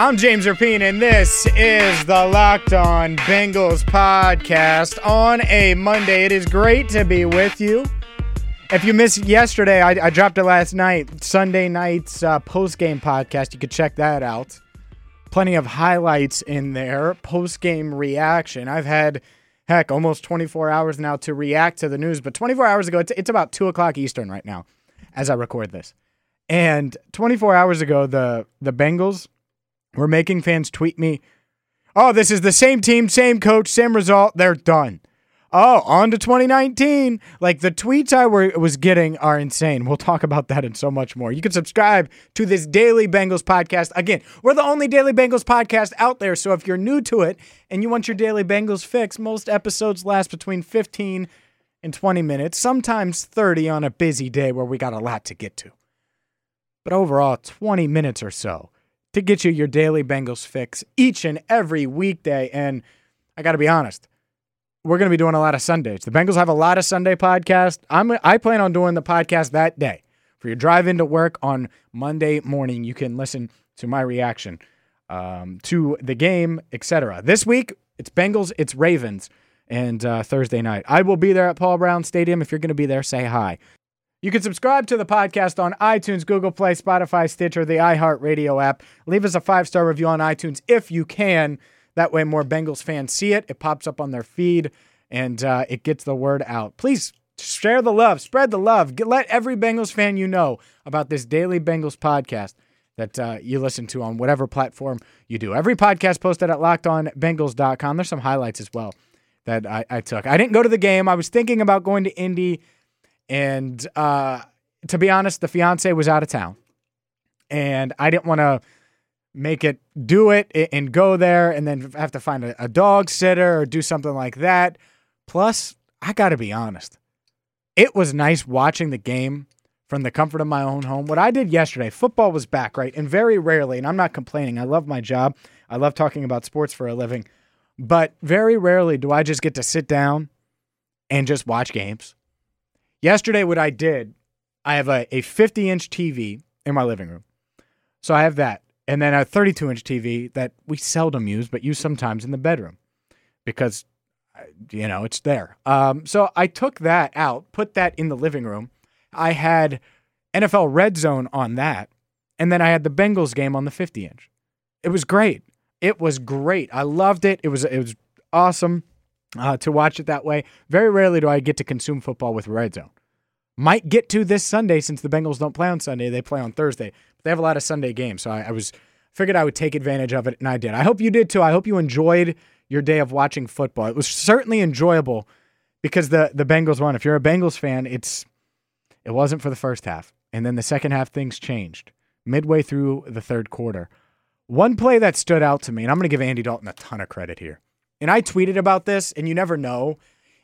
I'm James Rapien, and this is the Locked On Bengals podcast on a Monday. It is great to be with you. If you missed yesterday, I, I dropped it last night, Sunday night's uh, post game podcast. You could check that out. Plenty of highlights in there, post game reaction. I've had, heck, almost 24 hours now to react to the news, but 24 hours ago, it's, it's about 2 o'clock Eastern right now as I record this. And 24 hours ago, the, the Bengals we're making fans tweet me, oh, this is the same team, same coach, same result. They're done. Oh, on to 2019. Like the tweets I were, was getting are insane. We'll talk about that and so much more. You can subscribe to this daily Bengals podcast. Again, we're the only daily Bengals podcast out there. So if you're new to it and you want your daily Bengals fix, most episodes last between 15 and 20 minutes, sometimes 30 on a busy day where we got a lot to get to. But overall, 20 minutes or so to get you your daily Bengals fix each and every weekday. And I got to be honest, we're going to be doing a lot of Sundays. The Bengals have a lot of Sunday podcasts. I'm I plan on doing the podcast that day. For your drive into work on Monday morning, you can listen to my reaction um, to the game, etc. This week, it's Bengals, it's Ravens, and uh, Thursday night. I will be there at Paul Brown Stadium. If you're going to be there, say hi. You can subscribe to the podcast on iTunes, Google Play, Spotify, Stitcher, the iHeartRadio app. Leave us a five star review on iTunes if you can. That way, more Bengals fans see it. It pops up on their feed and uh, it gets the word out. Please share the love, spread the love. Get, let every Bengals fan you know about this daily Bengals podcast that uh, you listen to on whatever platform you do. Every podcast posted at lockedonbengals.com. There's some highlights as well that I, I took. I didn't go to the game. I was thinking about going to Indy and uh, to be honest, the fiance was out of town. And I didn't want to make it do it and go there and then have to find a, a dog sitter or do something like that. Plus, I got to be honest, it was nice watching the game from the comfort of my own home. What I did yesterday, football was back, right? And very rarely, and I'm not complaining, I love my job. I love talking about sports for a living. But very rarely do I just get to sit down and just watch games. Yesterday, what I did, I have a, a 50 inch TV in my living room. So I have that. And then a 32 inch TV that we seldom use, but use sometimes in the bedroom because, you know, it's there. Um, so I took that out, put that in the living room. I had NFL Red Zone on that. And then I had the Bengals game on the 50 inch. It was great. It was great. I loved it. It was it was awesome uh, to watch it that way. Very rarely do I get to consume football with Red Zone. Might get to this Sunday since the Bengals don't play on Sunday; they play on Thursday. But they have a lot of Sunday games, so I, I was figured I would take advantage of it, and I did. I hope you did too. I hope you enjoyed your day of watching football. It was certainly enjoyable because the the Bengals won. If you're a Bengals fan, it's it wasn't for the first half, and then the second half things changed midway through the third quarter. One play that stood out to me, and I'm going to give Andy Dalton a ton of credit here. And I tweeted about this, and you never know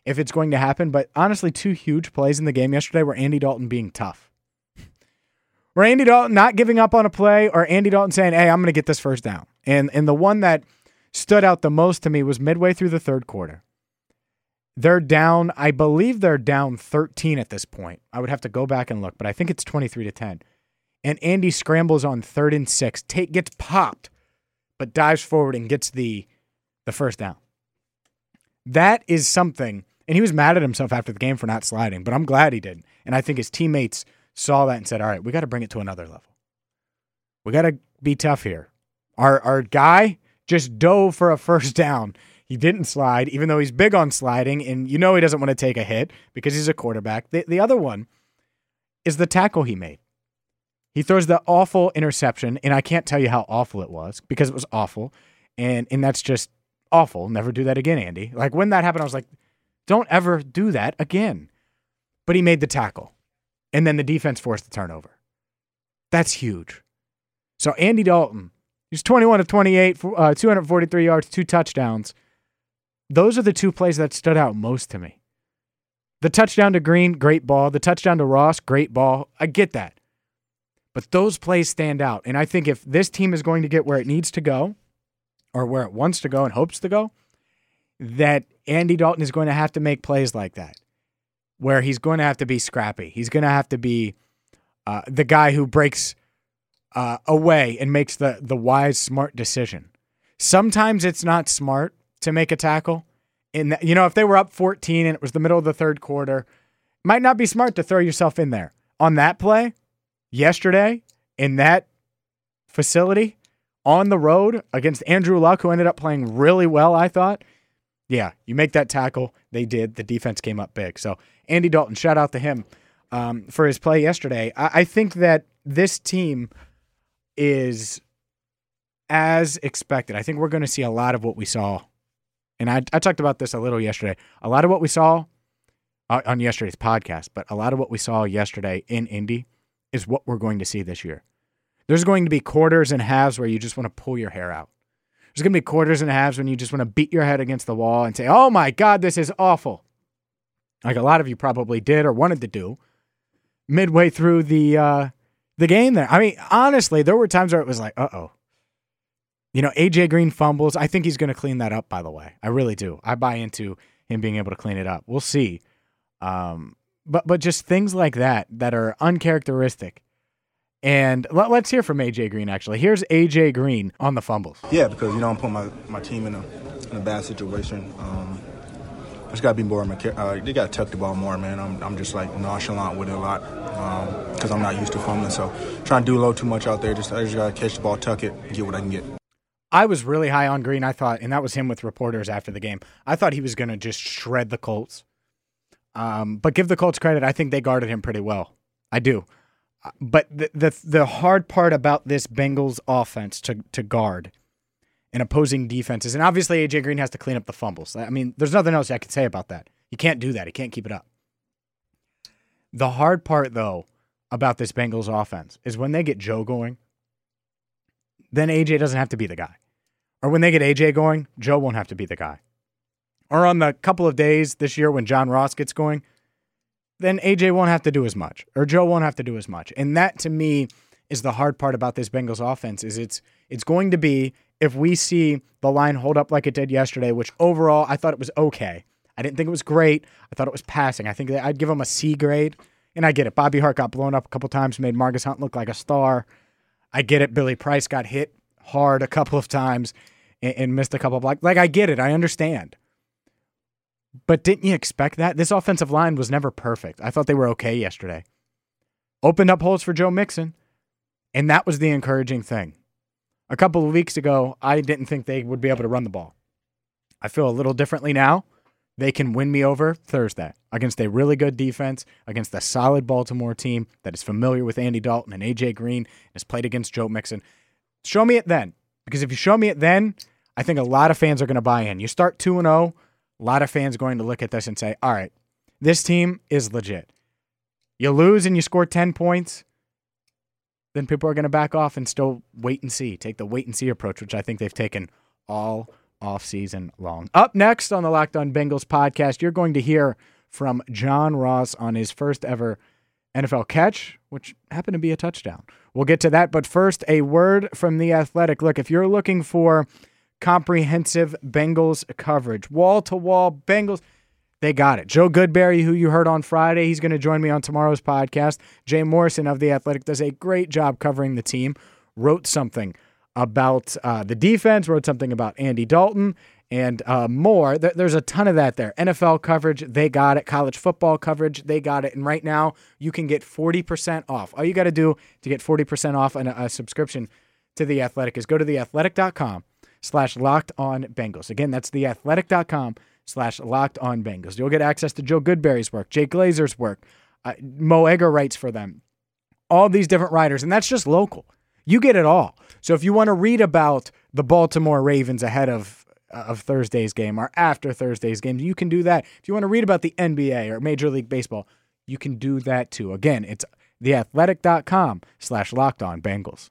if it's going to happen. But honestly, two huge plays in the game yesterday were Andy Dalton being tough. Were Andy Dalton not giving up on a play, or Andy Dalton saying, "Hey, I'm going to get this first down." And and the one that stood out the most to me was midway through the third quarter. They're down, I believe they're down 13 at this point. I would have to go back and look, but I think it's 23 to 10. And Andy scrambles on third and six, take gets popped, but dives forward and gets the the first down. That is something. And he was mad at himself after the game for not sliding, but I'm glad he didn't, And I think his teammates saw that and said, all right, we got to bring it to another level. We got to be tough here. Our, our guy just dove for a first down. He didn't slide, even though he's big on sliding. And you know he doesn't want to take a hit because he's a quarterback. The, the other one is the tackle he made. He throws the awful interception, and I can't tell you how awful it was because it was awful. And, and that's just awful. Never do that again, Andy. Like when that happened, I was like, don't ever do that again. But he made the tackle. And then the defense forced the turnover. That's huge. So Andy Dalton He's 21 of 28, uh, 243 yards, two touchdowns. Those are the two plays that stood out most to me. The touchdown to Green, great ball. The touchdown to Ross, great ball. I get that. But those plays stand out. And I think if this team is going to get where it needs to go, or where it wants to go and hopes to go, that Andy Dalton is going to have to make plays like that, where he's going to have to be scrappy. He's going to have to be uh, the guy who breaks uh, away and makes the the wise, smart decision. Sometimes it's not smart to make a tackle. In you know, if they were up 14 and it was the middle of the third quarter, might not be smart to throw yourself in there on that play yesterday in that facility on the road against Andrew Luck, who ended up playing really well, I thought. Yeah, you make that tackle. They did. The defense came up big. So, Andy Dalton, shout out to him um, for his play yesterday. I, I think that this team is as expected. I think we're going to see a lot of what we saw. And I, I talked about this a little yesterday. A lot of what we saw uh, on yesterday's podcast, but a lot of what we saw yesterday in Indy is what we're going to see this year. There's going to be quarters and halves where you just want to pull your hair out. There's going to be quarters and halves when you just want to beat your head against the wall and say, oh my God, this is awful. Like a lot of you probably did or wanted to do midway through the uh, the game there. I mean, honestly, there were times where it was like, uh oh. You know, AJ Green fumbles. I think he's going to clean that up, by the way. I really do. I buy into him being able to clean it up. We'll see. Um, but but just things like that that are uncharacteristic. And let, us hear from AJ Green. Actually, here's AJ Green on the fumbles. Yeah, because you know I'm putting my, my team in a in a bad situation. Um, I just got to be more. Uh, they got to tuck the ball more, man. I'm I'm just like nonchalant with it a lot because um, I'm not used to fumbling. So trying to do a little too much out there. Just I just got to catch the ball, tuck it, get what I can get. I was really high on Green. I thought, and that was him with reporters after the game. I thought he was going to just shred the Colts. Um, but give the Colts credit. I think they guarded him pretty well. I do. But the, the the hard part about this Bengals offense to to guard and opposing defenses, and obviously AJ Green has to clean up the fumbles. I mean, there's nothing else I can say about that. He can't do that. He can't keep it up. The hard part, though, about this Bengals offense is when they get Joe going, then AJ doesn't have to be the guy. Or when they get AJ going, Joe won't have to be the guy or on the couple of days this year when John Ross gets going, then AJ won't have to do as much or Joe won't have to do as much. And that to me is the hard part about this Bengals offense is it's it's going to be if we see the line hold up like it did yesterday, which overall I thought it was okay. I didn't think it was great. I thought it was passing. I think I'd give them a C grade. And I get it. Bobby Hart got blown up a couple times, made Margus Hunt look like a star. I get it. Billy Price got hit hard a couple of times and, and missed a couple blocks. Like I get it. I understand. But didn't you expect that? This offensive line was never perfect. I thought they were okay yesterday. Opened up holes for Joe Mixon, and that was the encouraging thing. A couple of weeks ago, I didn't think they would be able to run the ball. I feel a little differently now. They can win me over Thursday against a really good defense, against a solid Baltimore team that is familiar with Andy Dalton and AJ Green, and has played against Joe Mixon. Show me it then. Because if you show me it then, I think a lot of fans are going to buy in. You start 2 and 0, a lot of fans going to look at this and say, all right, this team is legit. You lose and you score 10 points, then people are going to back off and still wait and see, take the wait and see approach, which I think they've taken all off season long. Up next on the Locked On Bengals podcast, you're going to hear from John Ross on his first ever NFL catch, which happened to be a touchdown. We'll get to that, but first, a word from the athletic. Look, if you're looking for comprehensive Bengals coverage, wall to wall Bengals. They got it. Joe Goodberry, who you heard on Friday, he's going to join me on tomorrow's podcast. Jay Morrison of The Athletic does a great job covering the team, wrote something about uh, the defense, wrote something about Andy Dalton, and uh, more. There's a ton of that there. NFL coverage, they got it. College football coverage, they got it. And right now, you can get 40% off. All you got to do to get 40% off a, a subscription to The Athletic is go to theathletic.com slash locked on Bengals. Again, that's theathletic.com slash locked on Bengals. You'll get access to Joe Goodberry's work, Jake Glazer's work, uh, Mo Egger writes for them, all these different writers, and that's just local. You get it all. So if you want to read about the Baltimore Ravens ahead of uh, of Thursday's game or after Thursday's game, you can do that. If you want to read about the NBA or Major League Baseball, you can do that too. Again, it's theathletic.com slash locked on Bengals.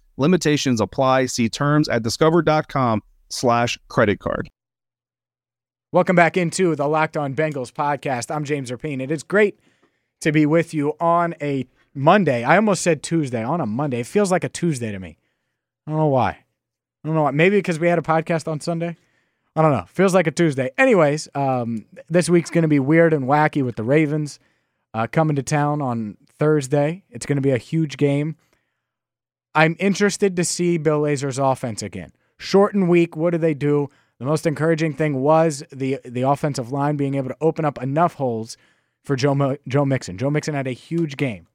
Limitations apply. See terms at discover.com slash credit card. Welcome back into the Locked On Bengals podcast. I'm James Rapien. It is great to be with you on a Monday. I almost said Tuesday. On a Monday. It feels like a Tuesday to me. I don't know why. I don't know why. Maybe because we had a podcast on Sunday. I don't know. Feels like a Tuesday. Anyways, um, this week's going to be weird and wacky with the Ravens uh, coming to town on Thursday. It's going to be a huge game. I'm interested to see Bill Lazor's offense again. Shortened week. What do they do? The most encouraging thing was the the offensive line being able to open up enough holes for Joe Joe Mixon. Joe Mixon had a huge game.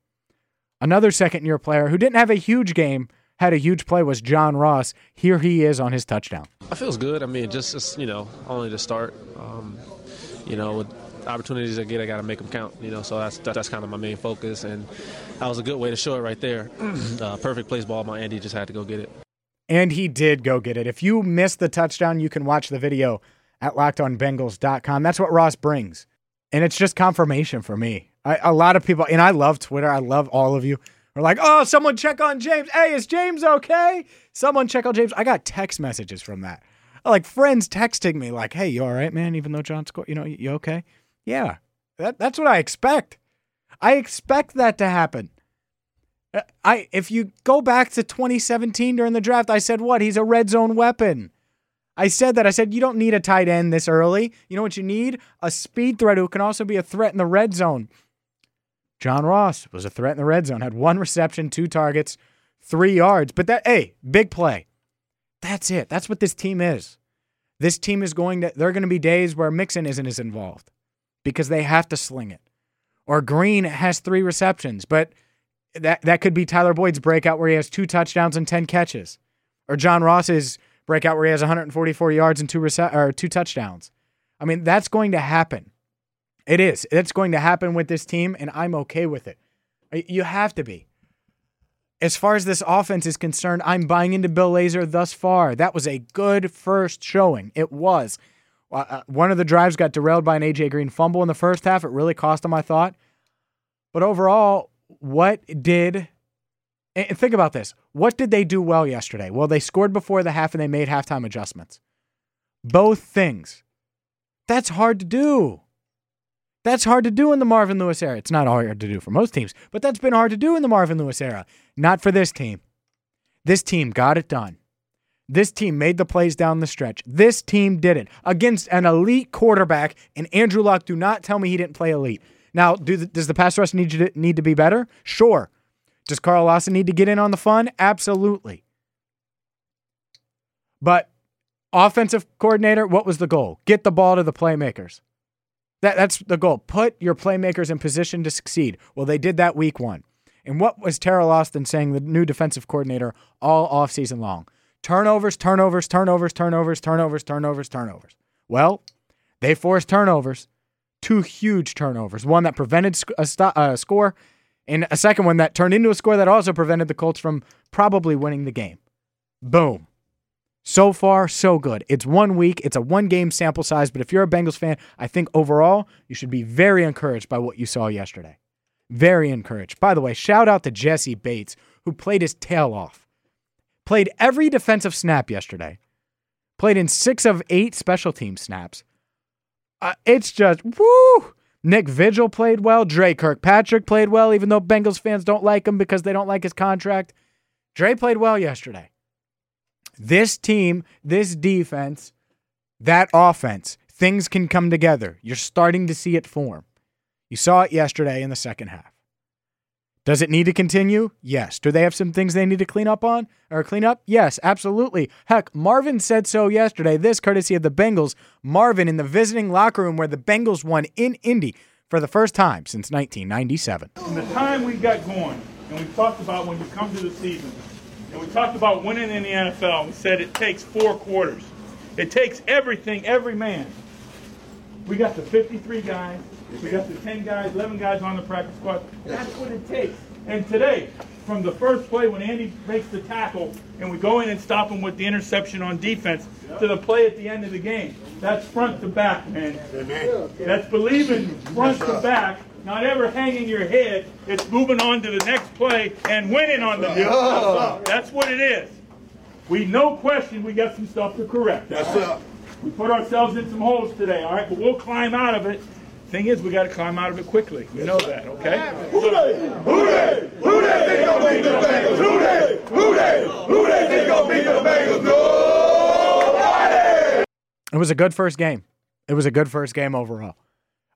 Another second year player who didn't have a huge game had a huge play was John Ross. Here he is on his touchdown. It feels good. I mean, just, just you know, only to start. Um, you know, with opportunities I get, I got to make them count. You know, so that's that's kind of my main focus, and that was a good way to show it right there. uh, perfect place ball. My Andy just had to go get it. And he did go get it. If you missed the touchdown, you can watch the video at lockedonbengals.com. That's what Ross brings. And it's just confirmation for me. I, a lot of people, and I love Twitter. I love all of you. We're like, oh, someone check on James. Hey, is James okay? Someone check on James. I got text messages from that. Like friends texting me, like, hey, you all right, man? Even though John scored, you know, you okay? Yeah. That, that's what I expect. I expect that to happen. Uh, I if you go back to 2017 during the draft, I said what? He's a red zone weapon. I said that. I said you don't need a tight end this early. You know what you need? A speed threat who can also be a threat in the red zone. John Ross was a threat in the red zone, had one reception, two targets, three yards. But that, hey, big play. That's it. That's what this team is. This team is going to, there are going to be days where Mixon isn't as involved because they have to sling it. Or Green has three receptions, but that, that could be Tyler Boyd's breakout where he has two touchdowns and 10 catches. Or John Ross's breakout where he has 144 yards and two, rece- or two touchdowns. I mean, that's going to happen. It is. It's going to happen with this team, and I'm okay with it. You have to be. As far as this offense is concerned, I'm buying into Bill Lazor thus far. That was a good first showing. It was. Uh, one of the drives got derailed by an AJ Green fumble in the first half. It really cost him, I thought. But overall, what did and think about this. What did they do well yesterday? Well, they scored before the half and they made halftime adjustments. Both things. That's hard to do. That's hard to do in the Marvin Lewis era. It's not hard to do for most teams, but that's been hard to do in the Marvin Lewis era. Not for this team. This team got it done. This team made the plays down the stretch. This team did it against an elite quarterback. And Andrew Luck, do not tell me he didn't play elite. Now, do the, does the pass rush need to, need to be better? Sure. Does Carl Lawson need to get in on the fun? Absolutely. But offensive coordinator, what was the goal? Get the ball to the playmakers. That, that's the goal. Put your playmakers in position to succeed. Well, they did that week one. And what was Teryl Austin saying, the new defensive coordinator, all offseason long? Turnovers, turnovers, turnovers, turnovers, turnovers, turnovers, turnovers. Well, they forced turnovers, two huge turnovers. One that prevented a, st- a score, and a second one that turned into a score that also prevented the Colts from probably winning the game. Boom. So far, so good. It's one week, it's a one game sample size, but if you're a Bengals fan, I think overall you should be very encouraged by what you saw yesterday. Very encouraged. By the way, shout out to Jessie Bates, who played his tail off. Played every defensive snap yesterday. Played in six of eight special team snaps. Uh, it's just, woo! Nick Vigil played well. Dre Kirkpatrick played well, even though Bengals fans don't like him because they don't like his contract. Dre played well yesterday. This team, this defense, that offense, things can come together. You're starting to see it form. You saw it yesterday in the second half. Does it need to continue? Yes. Do they have some things they need to clean up on or clean up? Yes, absolutely. Heck, Marvin said so yesterday. This courtesy of the Bengals. Marvin in the visiting locker room where the Bengals won in Indy for the first time since 1997. In the time we got going, and we talked about when you come to the season, and we talked about winning in the NFL. We said it takes four quarters. It takes everything, every man. We got the 53 guys. We got the 10 guys, 11 guys on the practice squad. That's what it takes. And today, from the first play when Andy makes the tackle and we go in and stop him with the interception on defense to the play at the end of the game, that's front to back, man. That's believing front to back, not ever hanging your head. It's moving on to the next play and winning on the deal. That's what it is. We no question we got some stuff to correct. That's up. We put ourselves in some holes today, all right, but we'll climb out of it. Thing is, we got to climb out of it quickly. You know that, okay? Who they? Who they? Who they think gonna beat the Bengals? Who they? Who they? Who they think gonna beat the Bengals? Nobody! It was a good first game. It was a good first game overall.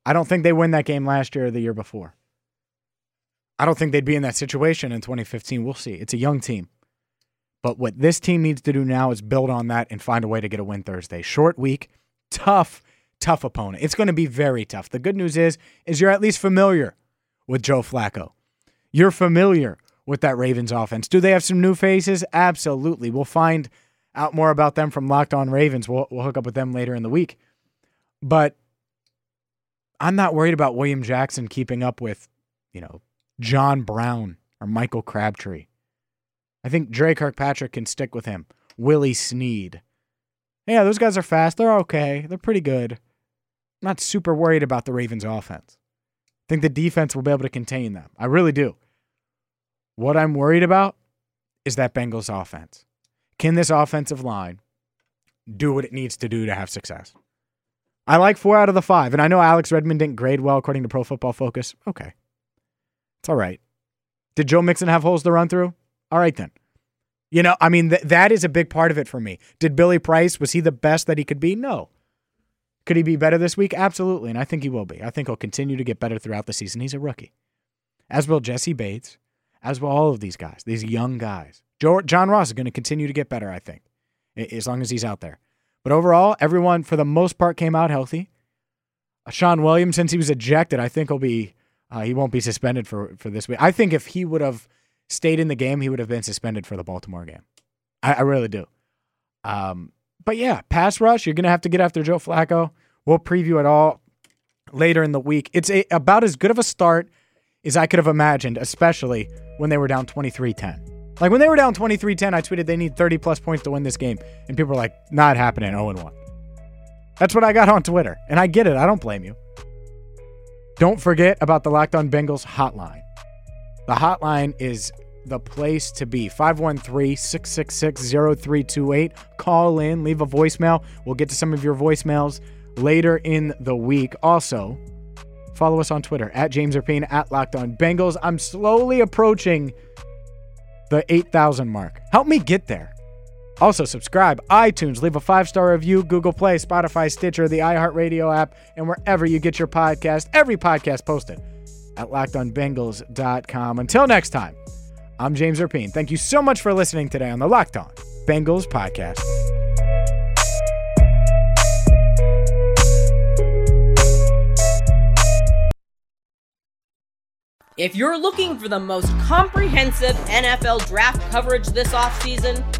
I don't think they win that game last year or the year before. I don't think they'd be in that situation in 2015. We'll see. It's a young team. But what this team needs to do now is build on that and find a way to get a win Thursday. Short week, tough, tough opponent. It's going to be very tough. The good news is is you're at least familiar with Joe Flacco. You're familiar with that Ravens offense. Do they have some new faces? Absolutely. We'll find out more about them from Locked On Ravens. We'll, we'll hook up with them later in the week. But I'm not worried about William Jackson keeping up with, you know, John Brown or Michael Crabtree. I think Dre Kirkpatrick can stick with him. Willie Snead. Yeah, those guys are fast. They're okay. They're pretty good. I'm not super worried about the Ravens offense. I think the defense will be able to contain them. I really do. What I'm worried about is that Bengals offense. Can this offensive line do what it needs to do to have success? I like four out of the five. And I know Alex Redmond didn't grade well according to Pro Football Focus. Okay. It's all right. Did Joe Mixon have holes to run through? All right, then. You know, I mean, th- that is a big part of it for me. Did Billy Price, was he the best that he could be? No. Could he be better this week? Absolutely. And I think he will be. I think he'll continue to get better throughout the season. He's a rookie. As will Jessie Bates, as will all of these guys, these young guys. Jo- John Ross is going to continue to get better, I think, as long as he's out there. But overall, everyone, for the most part, came out healthy. Uh, Shawn Williams, since he was ejected, I think he'll be, uh, he won't be suspended for, for this week. I think if he would have stayed in the game, he would have been suspended for the Baltimore game. I, I really do. Um, but yeah, pass rush, you're going to have to get after Joe Flacco. We'll preview it all later in the week. It's a, about as good of a start as I could have imagined, especially when they were down 23 10. Like when they were down 23 10, I tweeted they need 30 plus points to win this game. And people were like, not happening, 0 1. That's what I got on Twitter. And I get it. I don't blame you. Don't forget about the Locked On Bengals hotline. The hotline is the place to be. 513 666 0328. Call in, leave a voicemail. We'll get to some of your voicemails later in the week. Also, follow us on Twitter at James Rapien at Locked On Bengals. I'm slowly approaching the 8,000 mark. Help me get there. Also, subscribe, iTunes, leave a five star review, Google Play, Spotify, Stitcher, the iHeartRadio app, and wherever you get your podcast. Every podcast posted at lockedonbengals.com. Until next time, I'm James Rapien. Thank you so much for listening today on the Locked On Bengals podcast. If you're looking for the most comprehensive NFL draft coverage this offseason,